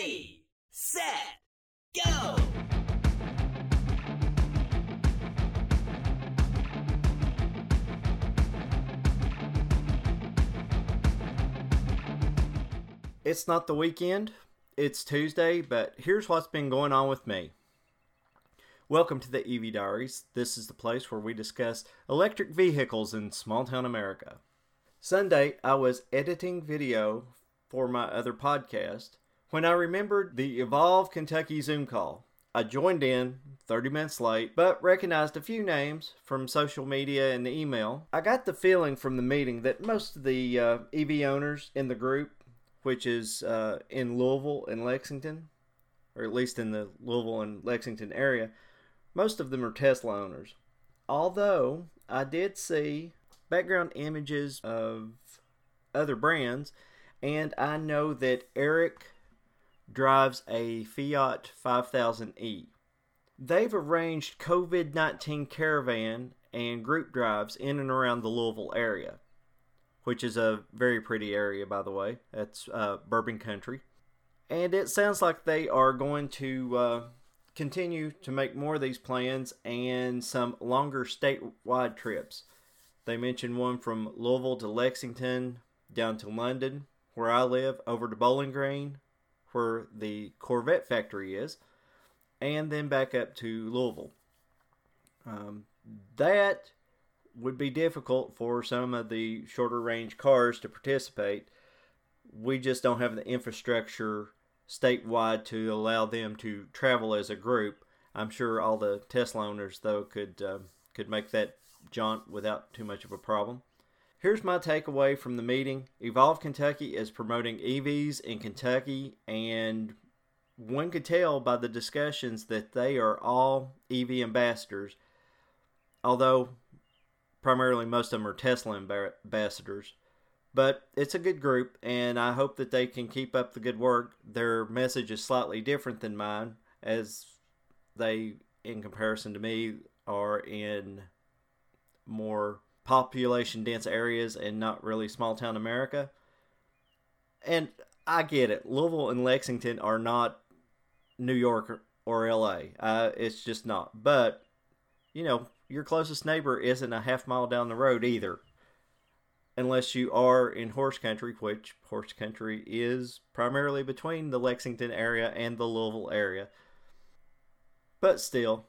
Ready, set, go! It's not the weekend, it's Tuesday, but here's what's been going on with me. Welcome to the EV Diaries. This is the place where we discuss electric vehicles in small town America. Sunday, I was editing video for my other podcast when I remembered the Evolve Kentucky Zoom call. I joined in 30 minutes late, but recognized a few names from social media and the email. I got the feeling from the meeting that most of the uh, EV owners in the group, which is uh, in Louisville and Lexington, or at least in the Louisville and Lexington area, most of them are Tesla owners. Although I did see background images of other brands, and I know that Eric drives a Fiat 500e. They've arranged COVID 19 caravan and group drives in and around the Louisville area, which is a very pretty area, by the way. That's uh, Bourbon Country. And it sounds like they are going to uh, continue to make more of these plans and some longer statewide trips. They mentioned one from Louisville to Lexington, down to London, where I live, over to Bowling Green, where the Corvette factory is, and then back up to Louisville. Um, that would be difficult for some of the shorter range cars to participate. We just don't have the infrastructure statewide to allow them to travel as a group. I'm sure all the Tesla owners though could uh, could make that jaunt without too much of a problem. Here's my takeaway from the meeting Evolve Kentucky is promoting EVs in Kentucky, and one could tell by the discussions that they are all EV ambassadors, although primarily most of them are Tesla ambassadors. But it's a good group, and I hope that they can keep up the good work. Their message is slightly different than mine, as they, in comparison to me, are in more population dense areas and not really small town America. And I get it. Louisville and Lexington are not New York or LA. Uh, it's just not. But, you know, your closest neighbor isn't a half mile down the road either. Unless you are in horse country, which horse country is primarily between the Lexington area and the Louisville area. But still,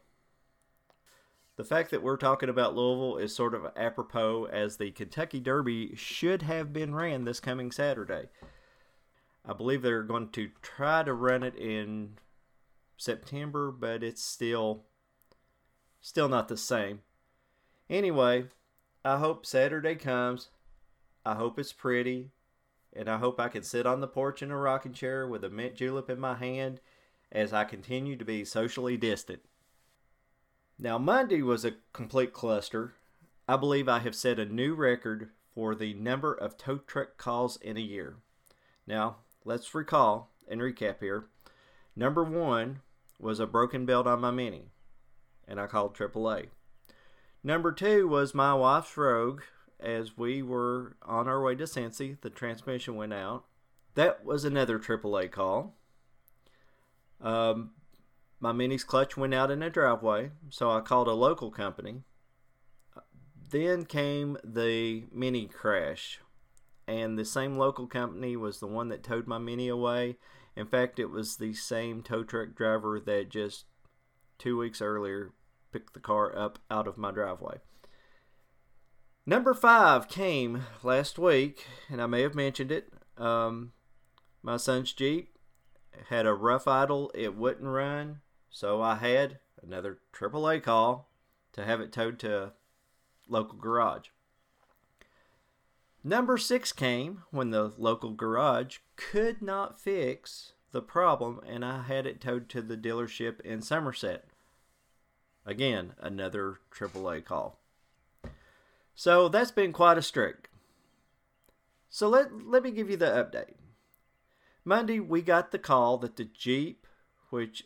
the fact that we're talking about Louisville is sort of apropos as the Kentucky Derby should have been ran this coming Saturday. I believe they're going to try to run it in September, but it's still still not the same. Anyway, I hope Saturday comes. I hope it's pretty, and I hope I can sit on the porch in a rocking chair with a mint julep in my hand as I continue to be socially distant. Now, Monday was a complete cluster. I believe I have set a new record for the number of tow truck calls in a year. Now, let's recall and recap here. Number one was a broken belt on my Mini, and I called AAA. Number two was my wife's Rogue. As we were on our way to Cincy, the transmission went out. That was another AAA call. Um, my Mini's clutch went out in a driveway, so I called a local company. Then came the Mini crash, and the same local company was the one that towed my Mini away. In fact, it was the same tow truck driver that just two weeks earlier picked the car up out of my driveway. Number five came last week, and I may have mentioned it. Um, my son's Jeep had a rough idle, it wouldn't run. So I had another AAA call to have it towed to local garage. Number six came when the local garage could not fix the problem, and I had it towed to the dealership in Somerset. Again, another AAA call. So that's been quite a streak. So let, let me give you the update. Monday, we got the call that the Jeep, which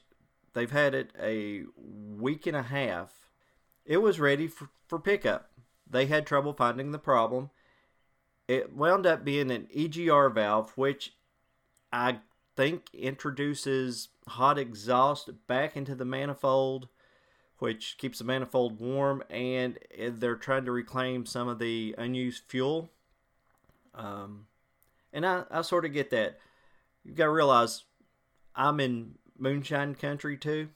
They've had it a week and a half. It was ready for, for pickup. They had trouble finding the problem. It wound up being an EGR valve, which I think introduces hot exhaust back into the manifold, which keeps the manifold warm, and they're trying to reclaim some of the unused fuel. Um, and I, I sort of get that. You've got to realize I'm in moonshine country too.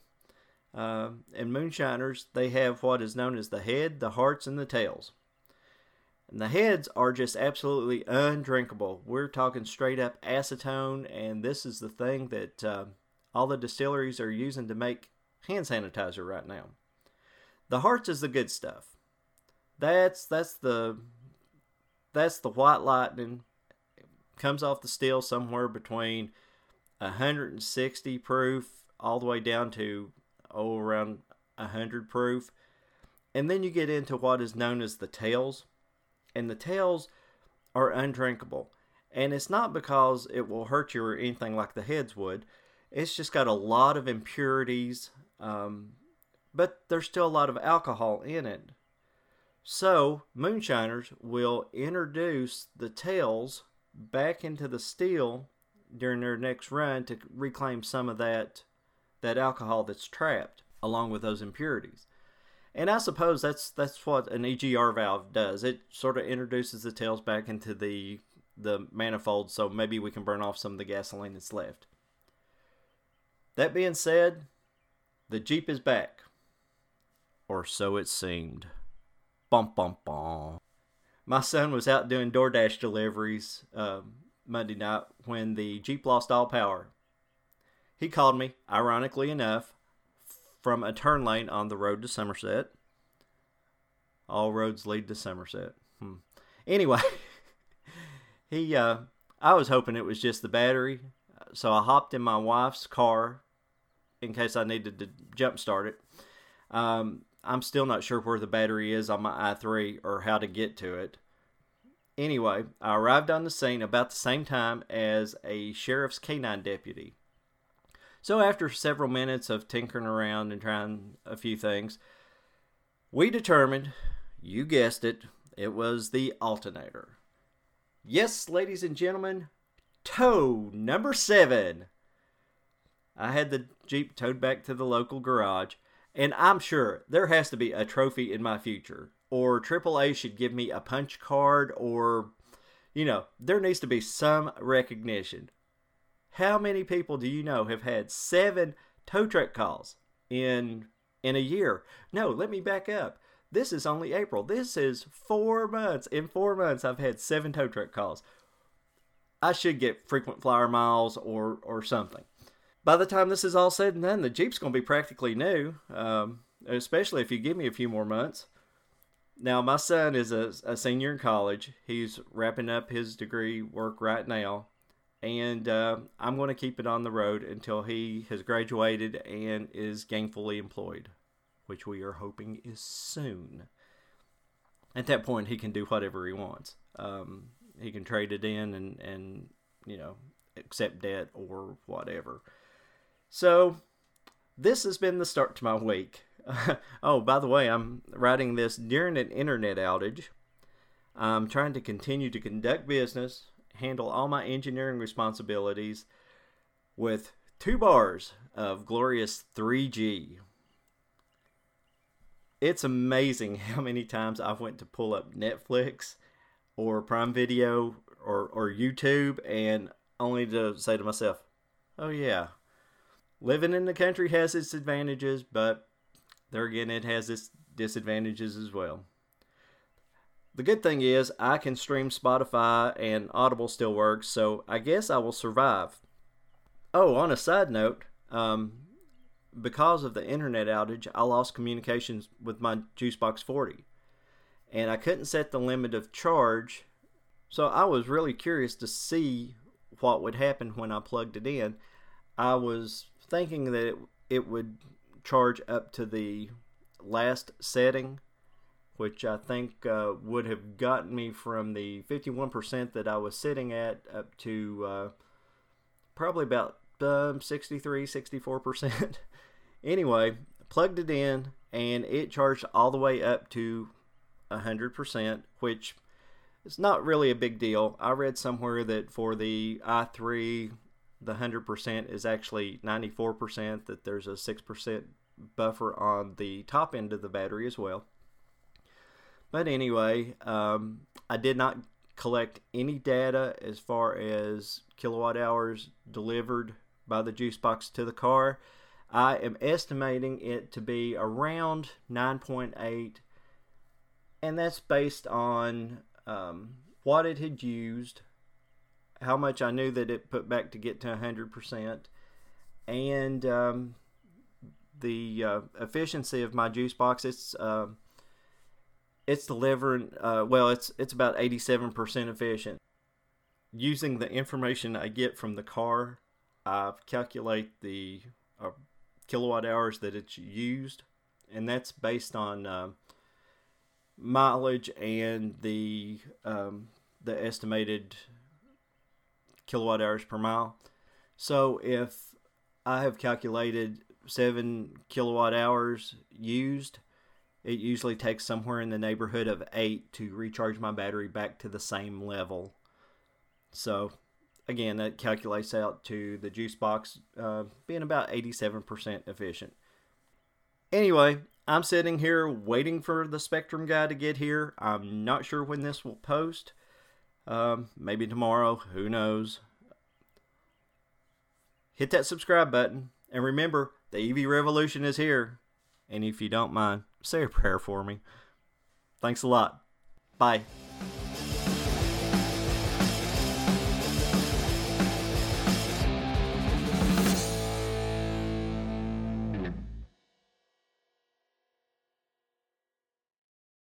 Uh, and moonshiners, they have what is known as the head, the hearts, and the tails. And the heads are just absolutely undrinkable. We're talking straight up acetone, and this is the thing that uh, all the distilleries are using to make hand sanitizer right now. The hearts is the good stuff. That's that's the that's the white lightning. It comes off the still somewhere between 160 proof all the way down to oh around 100 proof. And then you get into what is known as the tails and the tails are undrinkable. And it's not because it will hurt you or anything like the heads would. It's just got a lot of impurities, um, but there's still a lot of alcohol in it. So, moonshiners will introduce the tails back into the still during their next run to reclaim some of that that alcohol that's trapped along with those impurities. And I suppose that's that's what an EGR valve does. It sort of introduces the tails back into the the manifold, so maybe we can burn off some of the gasoline that's left. That being said, the Jeep is back. Or so it seemed. Bum bum bum. My son was out doing DoorDash deliveries uh, Monday night when the Jeep lost all power. He called me, ironically enough, from a turn lane on the road to Somerset. All roads lead to Somerset. Hmm. Anyway, he uh, I was hoping it was just the battery, so I hopped in my wife's car in case I needed to jump start it. Um, I'm still not sure where the battery is on my i3 or how to get to it. Anyway, I arrived on the scene about the same time as a sheriff's canine deputy. So after several minutes of tinkering around and trying a few things, we determined, you guessed it, it was the alternator. Yes, ladies and gentlemen, tow number seven. I had the Jeep towed back to the local garage, and I'm sure there has to be a trophy in my future. Or AAA should give me a punch card, or, you know, there needs to be some recognition. How many people do you know have had seven tow truck calls in in a year? No, let me back up. This is only April. This is four months. In four months, I've had seven tow truck calls. I should get frequent flyer miles or or something. By the time this is all said and done, the Jeep's going to be practically new, um, especially if you give me a few more months. Now, my son is a, a senior in college. He's wrapping up his degree work right now and uh, I'm going to keep it on the road until he has graduated and is gainfully employed, which we are hoping is soon. At that point, he can do whatever he wants. Um, he can trade it in and, and you know accept debt or whatever. So this has been the start to my week. oh, by the way, I'm writing this during an internet outage. I'm trying to continue to conduct business handle all my engineering responsibilities with two bars of glorious 3G. It's amazing how many times I've went to pull up Netflix or Prime Video or, or YouTube and only to say to myself, oh yeah, living in the country has its advantages, but there again, it has its disadvantages as well. The good thing is I can stream Spotify and Audible still works, so I guess I will survive. Oh, on a side note, um, because of the internet outage, I lost communications with my Juicebox 40. And I couldn't set the limit of charge, so I was really curious to see what would happen when I plugged it in. I was thinking that it, it would charge up to the last setting which I think uh, would have gotten me from the 51% that I was sitting at up to uh, probably about um, 63, 64%. anyway, plugged it in and it charged all the way up to 100%, which is not really a big deal. I read somewhere that for the i3 the 100% is actually 94%, that there's a 6% buffer on the top end of the battery as well. But anyway, um, I did not collect any data as far as kilowatt hours delivered by the juice box to the car. I am estimating it to be around 9.8, and that's based on um, what it had used, how much I knew that it put back to get to 100%, and um, the uh, efficiency of my juice box. It's uh, it's delivering uh, well. It's it's about 87% efficient. Using the information I get from the car, I calculate the uh, kilowatt hours that it's used, and that's based on uh, mileage and the um, the estimated kilowatt hours per mile. So if I have calculated seven kilowatt hours used, it usually takes somewhere in the neighborhood of eight to recharge my battery back to the same level. So again, that calculates out to the juice box uh, being about 87% efficient. Anyway, I'm sitting here waiting for the Spectrum guy to get here. I'm not sure when this will post. Um, maybe tomorrow. Who knows? Hit that subscribe button. And remember, the EV revolution is here. And if you don't mind, say a prayer for me. Thanks a lot. Bye.